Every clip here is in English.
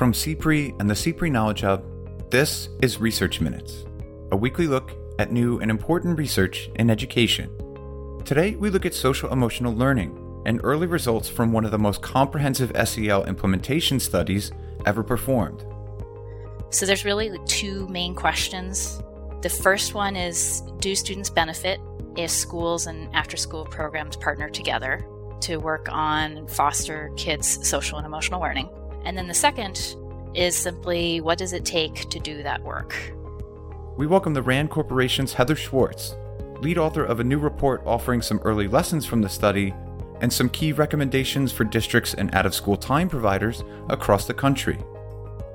From CPRE and the CPRE Knowledge Hub, this is Research Minutes, a weekly look at new and important research in education. Today, we look at social emotional learning and early results from one of the most comprehensive SEL implementation studies ever performed. So, there's really two main questions. The first one is Do students benefit if schools and after school programs partner together to work on foster kids' social and emotional learning? And then the second is simply what does it take to do that work? We welcome the RAND Corporation's Heather Schwartz, lead author of a new report offering some early lessons from the study and some key recommendations for districts and out of school time providers across the country.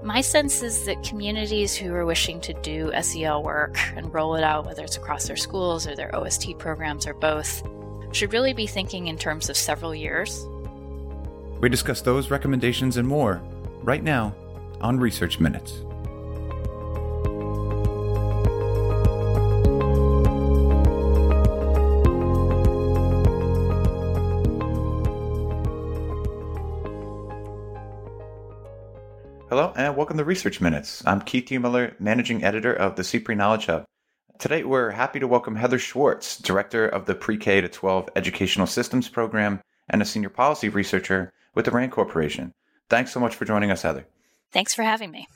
My sense is that communities who are wishing to do SEL work and roll it out, whether it's across their schools or their OST programs or both, should really be thinking in terms of several years. We discuss those recommendations and more right now on Research Minutes. Hello and welcome to Research Minutes. I'm Keith Miller, Managing Editor of the CPRE Knowledge Hub. Today we're happy to welcome Heather Schwartz, Director of the Pre-K to 12 Educational Systems Program and a Senior Policy Researcher with the RAND Corporation. Thanks so much for joining us, Heather. Thanks for having me.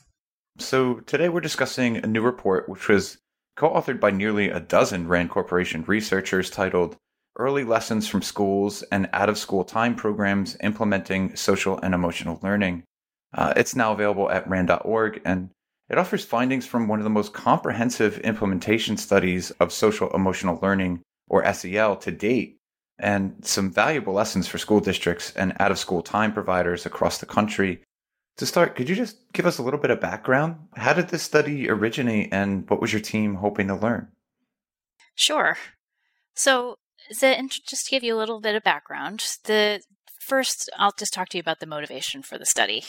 So today we're discussing a new report which was co-authored by nearly a dozen RAND Corporation researchers titled Early Lessons from Schools and Out-of-School Time Programs Implementing Social and Emotional Learning uh, it's now available at RAND.org and it offers findings from one of the most comprehensive implementation studies of social emotional learning, or SEL, to date, and some valuable lessons for school districts and out of school time providers across the country. To start, could you just give us a little bit of background? How did this study originate and what was your team hoping to learn? Sure. So, the, just to give you a little bit of background, the first, I'll just talk to you about the motivation for the study.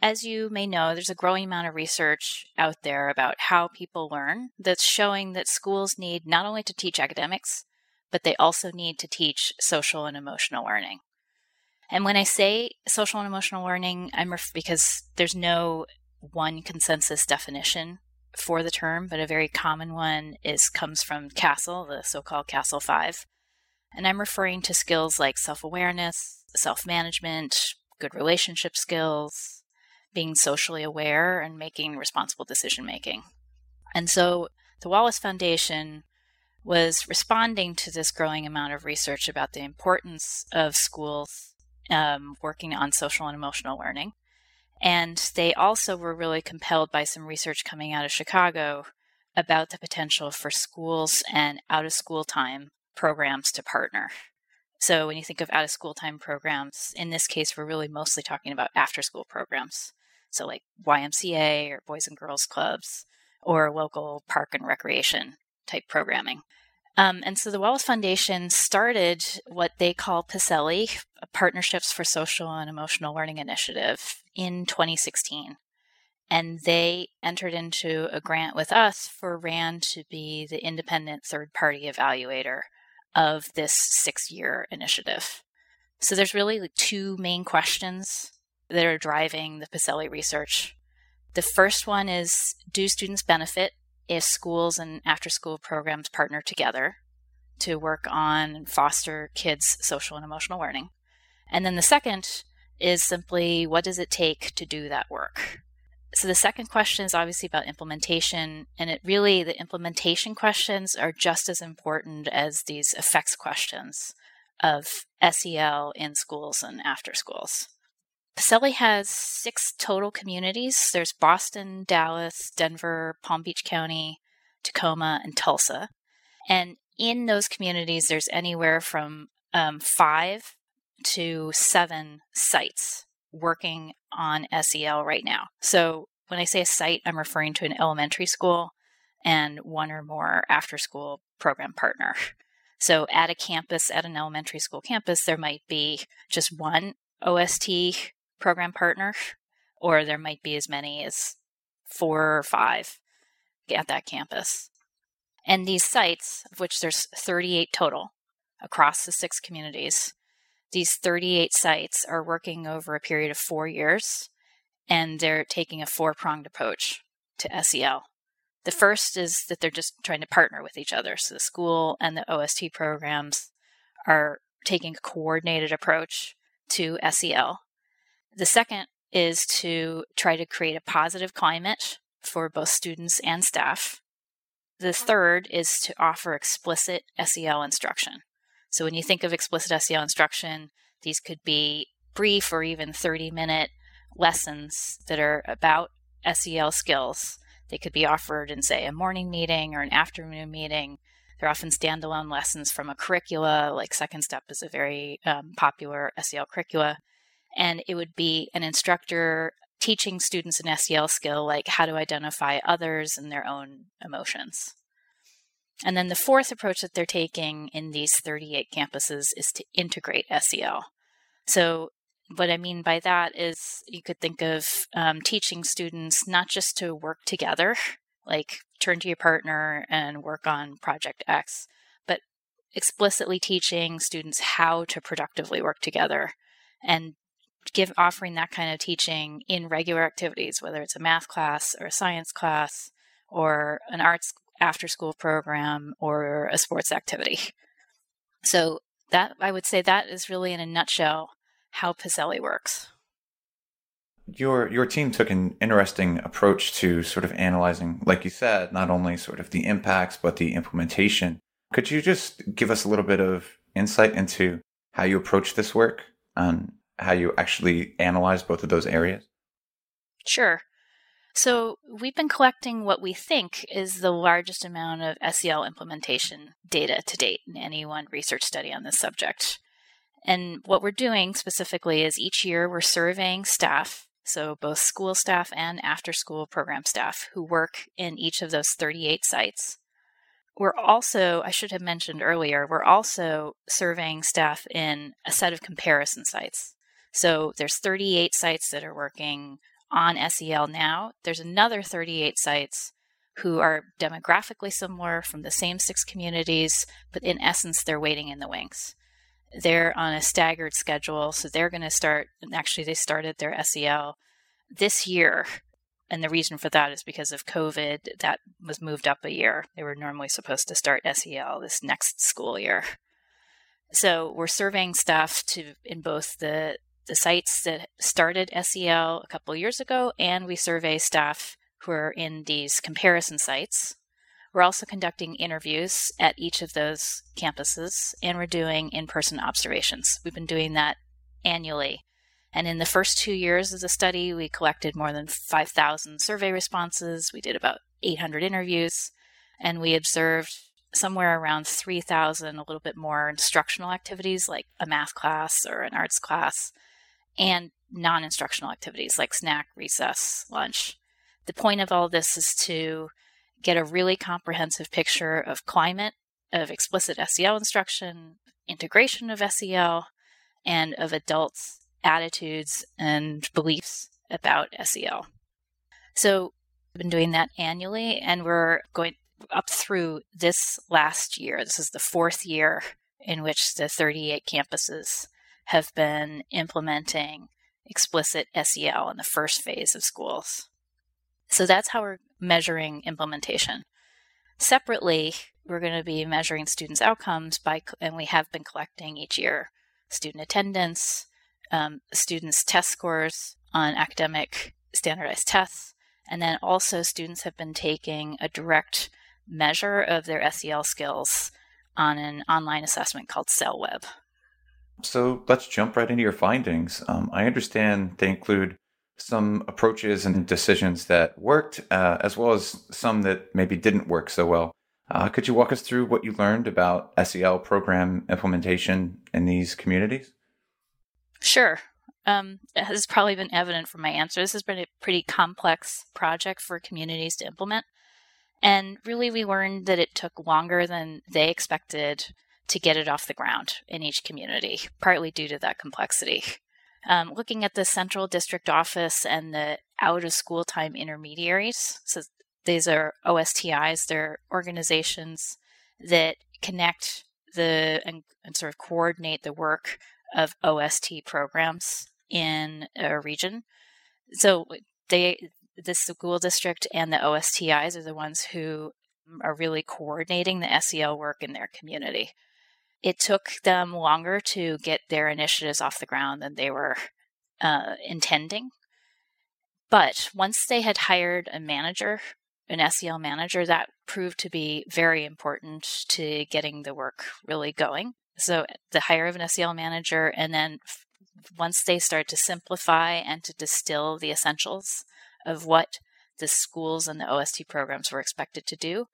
As you may know, there's a growing amount of research out there about how people learn that's showing that schools need not only to teach academics, but they also need to teach social and emotional learning. And when I say social and emotional learning, I'm ref- because there's no one consensus definition for the term, but a very common one is comes from CASEL, the so-called CASEL 5. And I'm referring to skills like self-awareness, self-management, good relationship skills, being socially aware and making responsible decision making. And so the Wallace Foundation was responding to this growing amount of research about the importance of schools um, working on social and emotional learning. And they also were really compelled by some research coming out of Chicago about the potential for schools and out of school time programs to partner. So, when you think of out of school time programs, in this case, we're really mostly talking about after school programs. So, like YMCA or Boys and Girls Clubs or local park and recreation type programming. Um, and so the Wallace Foundation started what they call PSELI, Partnerships for Social and Emotional Learning Initiative, in 2016. And they entered into a grant with us for RAND to be the independent third party evaluator of this six year initiative. So there's really two main questions that are driving the PSELI research. The first one is Do students benefit if schools and after school programs partner together to work on and foster kids' social and emotional learning? And then the second is simply what does it take to do that work? So the second question is obviously about implementation, and it really the implementation questions are just as important as these effects questions of SEL in schools and after schools. PSELI has six total communities. There's Boston, Dallas, Denver, Palm Beach County, Tacoma, and Tulsa. And in those communities, there's anywhere from um, five to seven sites working on SEL right now. So when I say a site, I'm referring to an elementary school and one or more after school program partner. So at a campus, at an elementary school campus, there might be just one OST program partner, or there might be as many as four or five at that campus. And these sites, of which there's 38 total across the six communities, these 38 sites are working over a period of four years. and they're taking a four pronged approach to SEL. The first is that they're just trying to partner with each other. So the school and the OST programs are taking a coordinated approach to SEL. The second is to try to create a positive climate for both students and staff. The third is to offer explicit SEL instruction. So when you think of explicit SEL instruction, these could be brief or even 30 minute lessons that are about SEL skills. They could be offered in, say, a morning meeting or an afternoon meeting. They're often standalone lessons from a curricula, like Second Step is a very um, popular SEL curricula. And it would be an instructor teaching students an SEL skill, like how to identify others and their own emotions. And then the fourth approach that they're taking in these 38 campuses is to integrate SEL. So what I mean by that is you could think of um, teaching students not just to work together, like turn to your partner and work on project X, but explicitly teaching students how to productively work together and give offering that kind of teaching in regular activities, whether it's a math class or a science class or an arts after school program or a sports activity. So that I would say that is really in a nutshell how PSELI works. Your your team took an interesting approach to sort of analyzing, like you said, not only sort of the impacts but the implementation. Could you just give us a little bit of insight into how you approach this work and how you actually analyze both of those areas? Sure. So, we've been collecting what we think is the largest amount of SEL implementation data to date in any one research study on this subject. And what we're doing specifically is each year we're surveying staff, so both school staff and after school program staff who work in each of those 38 sites. We're also, I should have mentioned earlier, we're also surveying staff in a set of comparison sites. So there's 38 sites that are working on SEL now. There's another 38 sites who are demographically similar from the same six communities, but in essence, they're waiting in the wings they're on a staggered schedule. So they're going to start, actually, they started their SEL this year. And the reason for that is because of COVID, that was moved up a year. They were normally supposed to start SEL this next school year. So we're surveying staff to in both the the sites that started SEL a couple years ago, and we survey staff who are in these comparison sites we're also conducting interviews at each of those campuses, and we're doing in person observations. We've been doing that annually. And in the first two years of the study, we collected more than 5,000 survey responses. We did about 800 interviews, and we observed somewhere around 3,000, a little bit more instructional activities like a math class or an arts class, and non instructional activities like snack, recess, lunch. The point of all this is to get a really comprehensive picture of climate, of explicit SEL instruction, integration of SEL, and of adults' attitudes and beliefs about SEL. So we've been doing that annually, and we're going up through this last year. This is the fourth year in which the 38 campuses have been implementing explicit SEL in the first phase of schools. So that's how we're measuring implementation. Separately, we're going to be measuring students' outcomes by, and we have been collecting each year student attendance, um, students' test scores on academic standardized tests, and then also students have been taking a direct measure of their SEL skills on an online assessment called SELweb. So let's jump right into your findings. Um, I understand they include some approaches and decisions that worked, uh, as well as some that maybe didn't work so well. Uh, could you walk us through what you learned about SEL program implementation in these communities? Sure. Um, it has probably been evident from my answer. This has been a pretty complex project for communities to implement. And really, we learned that it took longer than they expected to get it off the ground in each community, partly due to that complexity. Um, looking at the central district office and the out of school time intermediaries. So these are OSTIs, they're organizations that connect the and, and sort of coordinate the work of OST programs in a region. So they, the school district and the OSTIs are the ones who are really coordinating the SEL work in their community. It took them longer to get their initiatives off the ground than they were uh, intending. But once they had hired a manager, an SEL manager, that proved to be very important to getting the work really going. So the hire of an SEL manager, and then once they start to simplify and to distill the essentials of what the schools and the OST programs were expected to do,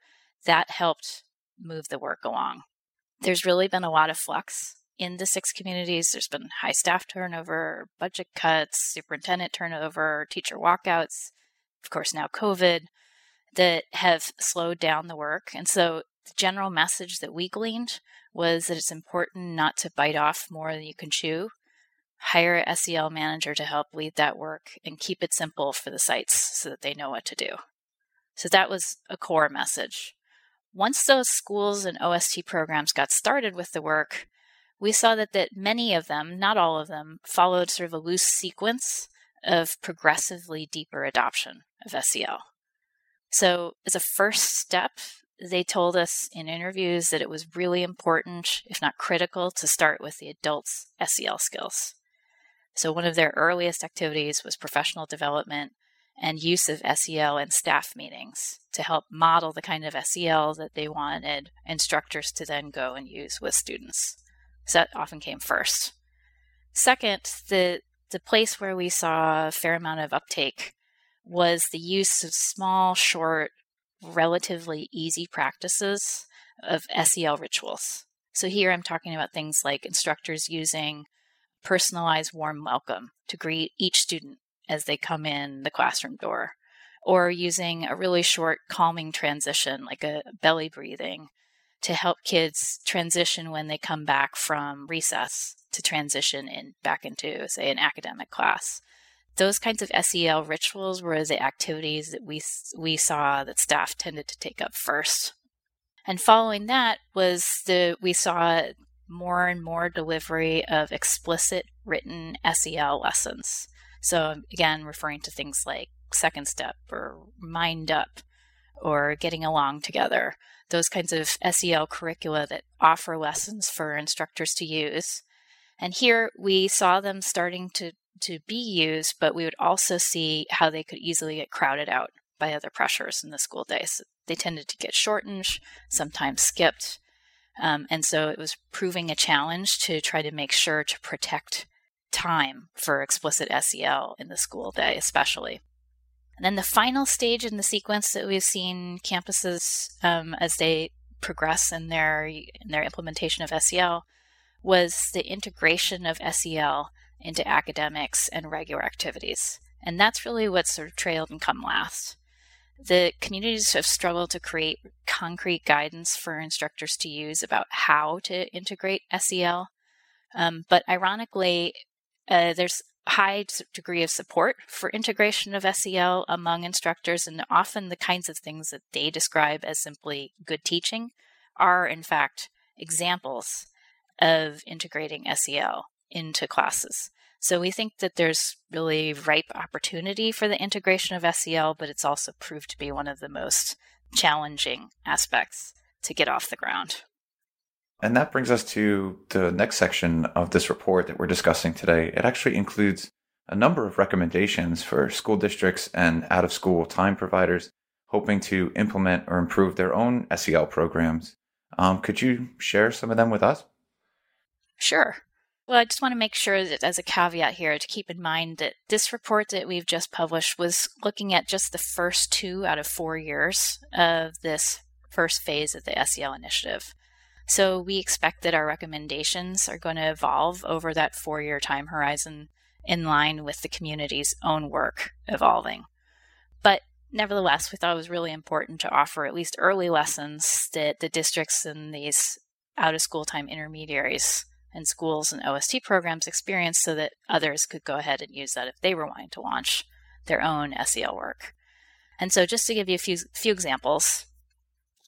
that helped move the work along. There's really been a lot of flux in the six communities. There's been high staff turnover, budget cuts, superintendent turnover, teacher walkouts, of course, now COVID, that have slowed down the work. And so the general message that we gleaned was that it's important not to bite off more than you can chew. Hire a SEL manager to help lead that work and keep it simple for the sites so that they know what to do. So that was a core message. Once those schools and OST programs got started with the work, we saw that, that many of them, not all of them, followed sort of a loose sequence of progressively deeper adoption of SEL. So, as a first step, they told us in interviews that it was really important, if not critical, to start with the adults' SEL skills. So, one of their earliest activities was professional development and use of SEL in staff meetings to help model the kind of SEL that they wanted instructors to then go and use with students. So that often came first. Second, the the place where we saw a fair amount of uptake was the use of small, short, relatively easy practices of SEL rituals. So here I'm talking about things like instructors using personalized warm welcome to greet each student as they come in the classroom door, or using a really short calming transition like a belly breathing to help kids transition when they come back from recess to transition in back into say an academic class those kinds of SEL rituals were the activities that we we saw that staff tended to take up first. And following that was the we saw more and more delivery of explicit written SEL lessons. So again, referring to things like second step or mind up or getting along together those kinds of SEL curricula that offer lessons for instructors to use. And here we saw them starting to, to be used, but we would also see how they could easily get crowded out by other pressures in the school day. So They tended to get shortened, sometimes skipped. Um, and so it was proving a challenge to try to make sure to protect time for explicit SEL in the school day, especially. And then the final stage in the sequence that we've seen campuses um, as they progress in their in their implementation of SEL was the integration of SEL into academics and regular activities. And that's really what sort of trailed and come last. The communities have struggled to create concrete guidance for instructors to use about how to integrate SEL. Um, but ironically, uh, there's high degree of support for integration of SEL among instructors, and often the kinds of things that they describe as simply good teaching are, in fact, examples of integrating SEL into classes. So we think that there's really ripe opportunity for the integration of SEL, but it's also proved to be one of the most challenging aspects to get off the ground. And that brings us to the next section of this report that we're discussing today. It actually includes a number of recommendations for school districts and out of school time providers hoping to implement or improve their own SEL programs. Um, could you share some of them with us? Sure. Well, I just want to make sure that as a caveat here to keep in mind that this report that we've just published was looking at just the first two out of four years of this first phase of the SEL initiative. So we expect that our recommendations are going to evolve over that four year time horizon in line with the community's own work evolving. But nevertheless, we thought it was really important to offer at least early lessons that the districts and these out of school time intermediaries and schools and OST programs experience so that others could go ahead and use that if they were wanting to launch their own SEL work. And so, just to give you a few, few examples,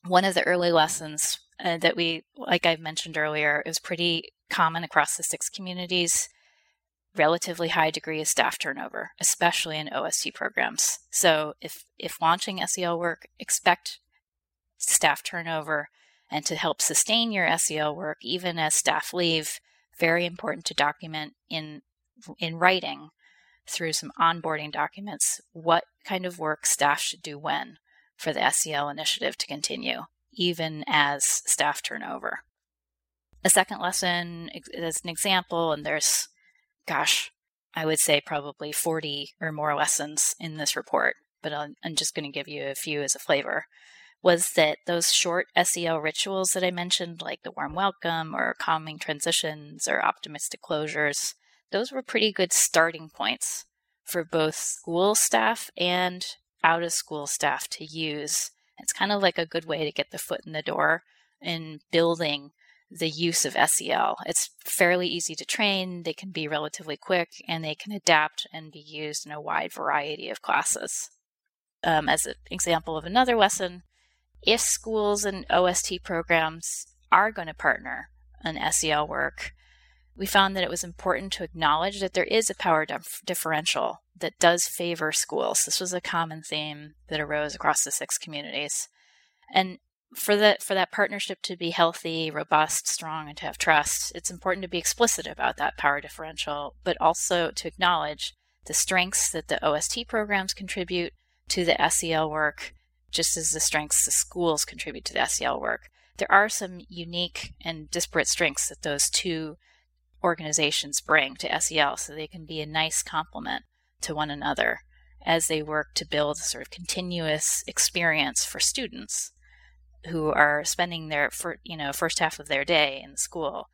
one of the early lessons uh, that we, like I've mentioned earlier, it was pretty common across the six communities relatively high degree of staff turnover, especially in OST programs. So if if launching SEL work, expect staff turnover and to help sustain your SEL work even as staff leave, very important to document in in writing through some onboarding documents what kind of work staff should do when for the SEL initiative to continue, even as staff turnover. A second lesson as an example, and there's, gosh, I would say probably 40 or more lessons in this report, but I'm just going to give you a few as a flavor. Was that those short SEL rituals that I mentioned, like the warm welcome or calming transitions or optimistic closures, those were pretty good starting points for both school staff and out of school staff to use. It's kind of like a good way to get the foot in the door in building the use of SEL. It's fairly easy to train, they can be relatively quick, and they can adapt and be used in a wide variety of classes. Um, as an example of another lesson, if schools and OST programs are going to partner on SEL work, we found that it was important to acknowledge that there is a power dif- differential that does favor schools. This was a common theme that arose across the six communities. And for that for that partnership to be healthy, robust, strong, and to have trust, it's important to be explicit about that power differential, but also to acknowledge the strengths that the OST programs contribute to the SEL work, just as the strengths the schools contribute to the SEL work. There are some unique and disparate strengths that those two organizations bring to SEL so they can be a nice complement to one another as they work to build a sort of continuous experience for students who are spending their you know first half of their day in school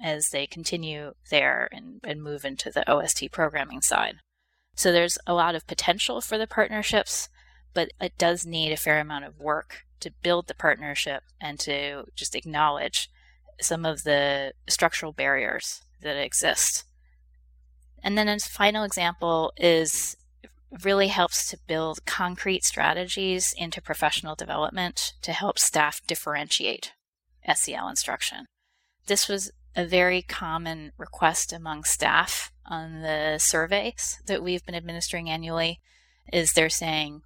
as they continue there and, and move into the OST programming side. So there's a lot of potential for the partnerships, but it does need a fair amount of work to build the partnership and to just acknowledge some of the structural barriers that exist. And then a final example is really helps to build concrete strategies into professional development to help staff differentiate SEL instruction. This was a very common request among staff on the surveys that we've been administering annually is they're saying,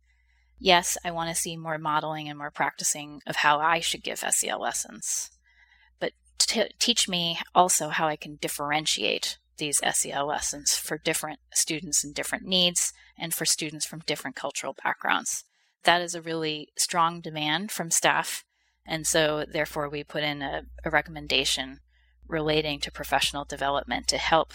yes, I want to see more modeling and more practicing of how I should give SEL lessons t- teach me also how I can differentiate these SEL lessons for different students and different needs and for students from different cultural backgrounds. That is a really strong demand from staff. And so, therefore, we put in a, a recommendation relating to professional development to help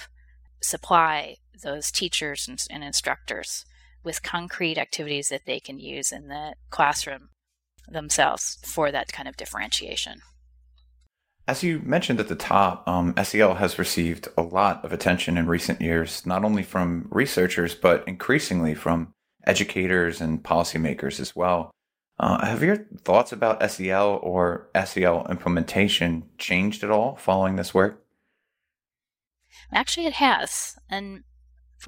supply those teachers and, and instructors with concrete activities that they can use in the classroom themselves for that kind of differentiation. As you mentioned at the top, um, SEL has received a lot of attention in recent years, not only from researchers, but increasingly from educators and policymakers as well. Uh, have your thoughts about SEL or SEL implementation changed at all following this work? Actually, it has. And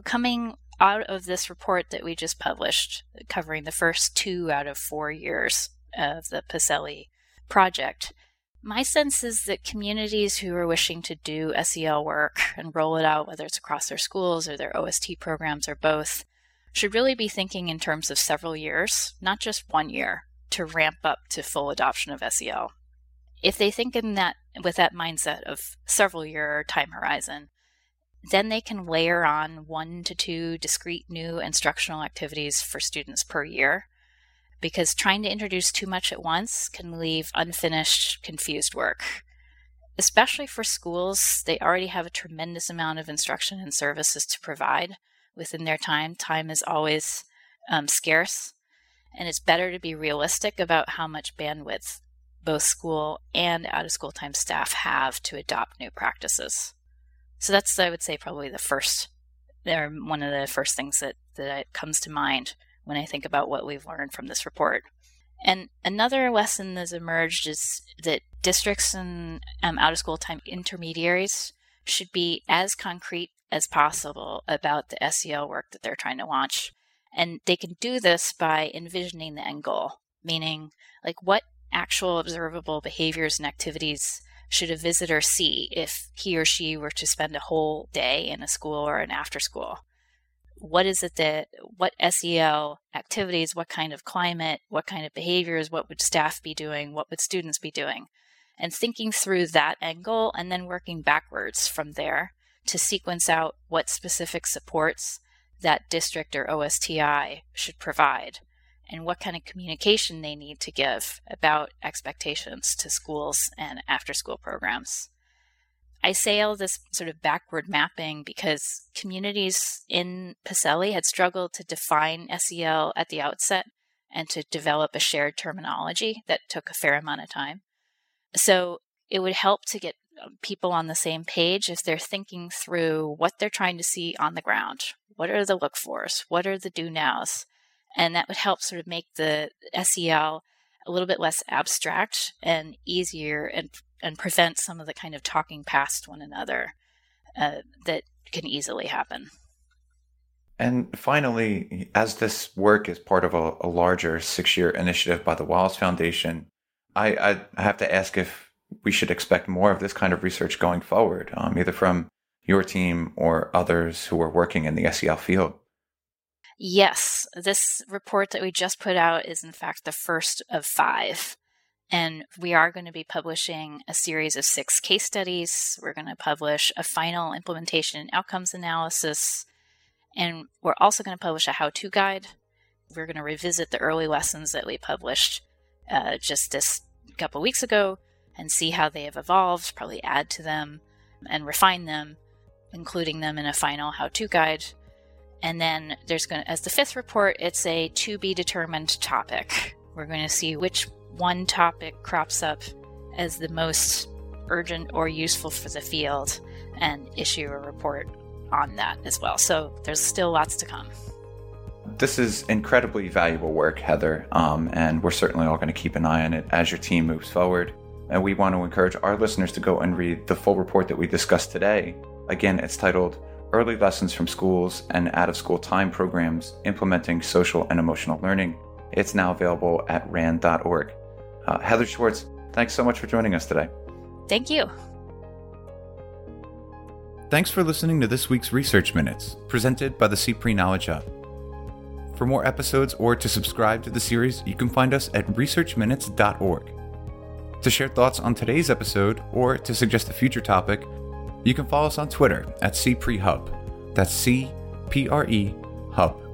coming out of this report that we just published, covering the first two out of four years of the PSELI project, my sense is that communities who are wishing to do SEL work and roll it out, whether it's across their schools or their OST programs or both, should really be thinking in terms of several years, not just one year, to ramp up to full adoption of SEL. If they think in that with that mindset of several year time horizon, then they can layer on one to two discrete new instructional activities for students per year because trying to introduce too much at once can leave unfinished, confused work. Especially for schools, they already have a tremendous amount of instruction and services to provide within their time. Time is always um, scarce, and it's better to be realistic about how much bandwidth both school and out of school time staff have to adopt new practices. So that's, I would say, probably the first, or one of the first things that, that comes to mind when I think about what we've learned from this report. And another lesson that's emerged is that districts and um, out of school time intermediaries should be as concrete as possible about the SEL work that they're trying to launch. And they can do this by envisioning the end goal, meaning, like, what actual observable behaviors and activities should a visitor see if he or she were to spend a whole day in a school or an after school? What is it that, what SEL activities, what kind of climate, what kind of behaviors, what would staff be doing, what would students be doing? And thinking through that angle and then working backwards from there to sequence out what specific supports that district or OSTI should provide and what kind of communication they need to give about expectations to schools and after school programs. I say all this sort of backward mapping because communities in PSELI had struggled to define SEL at the outset and to develop a shared terminology that took a fair amount of time. So it would help to get um, people on the same page if they're thinking through what they're trying to see on the ground. What are the look fors? What are the do nows? And that would help sort of make the SEL a little bit less abstract and easier and, and prevent some of the kind of talking past one another uh, that can easily happen. And finally, as this work is part of a, a larger six year initiative by the Wallace Foundation, I, I, have to ask if we should expect more of this kind of research going forward, um, either from your team or others who are working in the SEL field. Yes, this report that we just put out is in fact the first of five. And we are going to be publishing a series of six case studies. We're going to publish a final implementation and outcomes analysis. And we're also going to publish a how to guide. We're going to revisit the early lessons that we published uh, just this couple weeks ago and see how they have evolved, probably add to them and refine them, including them in a final how to guide. And then there's going to, as the fifth report, it's a to be determined topic. We're going to see which one topic crops up as the most urgent or useful for the field and issue a report on that as well. So there's still lots to come. This is incredibly valuable work, Heather, um, and we're certainly all going to keep an eye on it as your team moves forward. And we want to encourage our listeners to go and read the full report that we discussed today. Again, it's titled early lessons from schools and out of school time programs implementing social and emotional learning. It's now available at rand.org. Uh, Heather Schwartz, thanks so much for joining us today. Thank you. Thanks for listening to this week's Research Minutes, presented by the CPRE Knowledge Hub. For more episodes or to subscribe to the series, you can find us at researchminutes.org. To share thoughts on today's episode or to suggest a future topic, you can follow us on Twitter at CPREHub. That's C P R E Hub.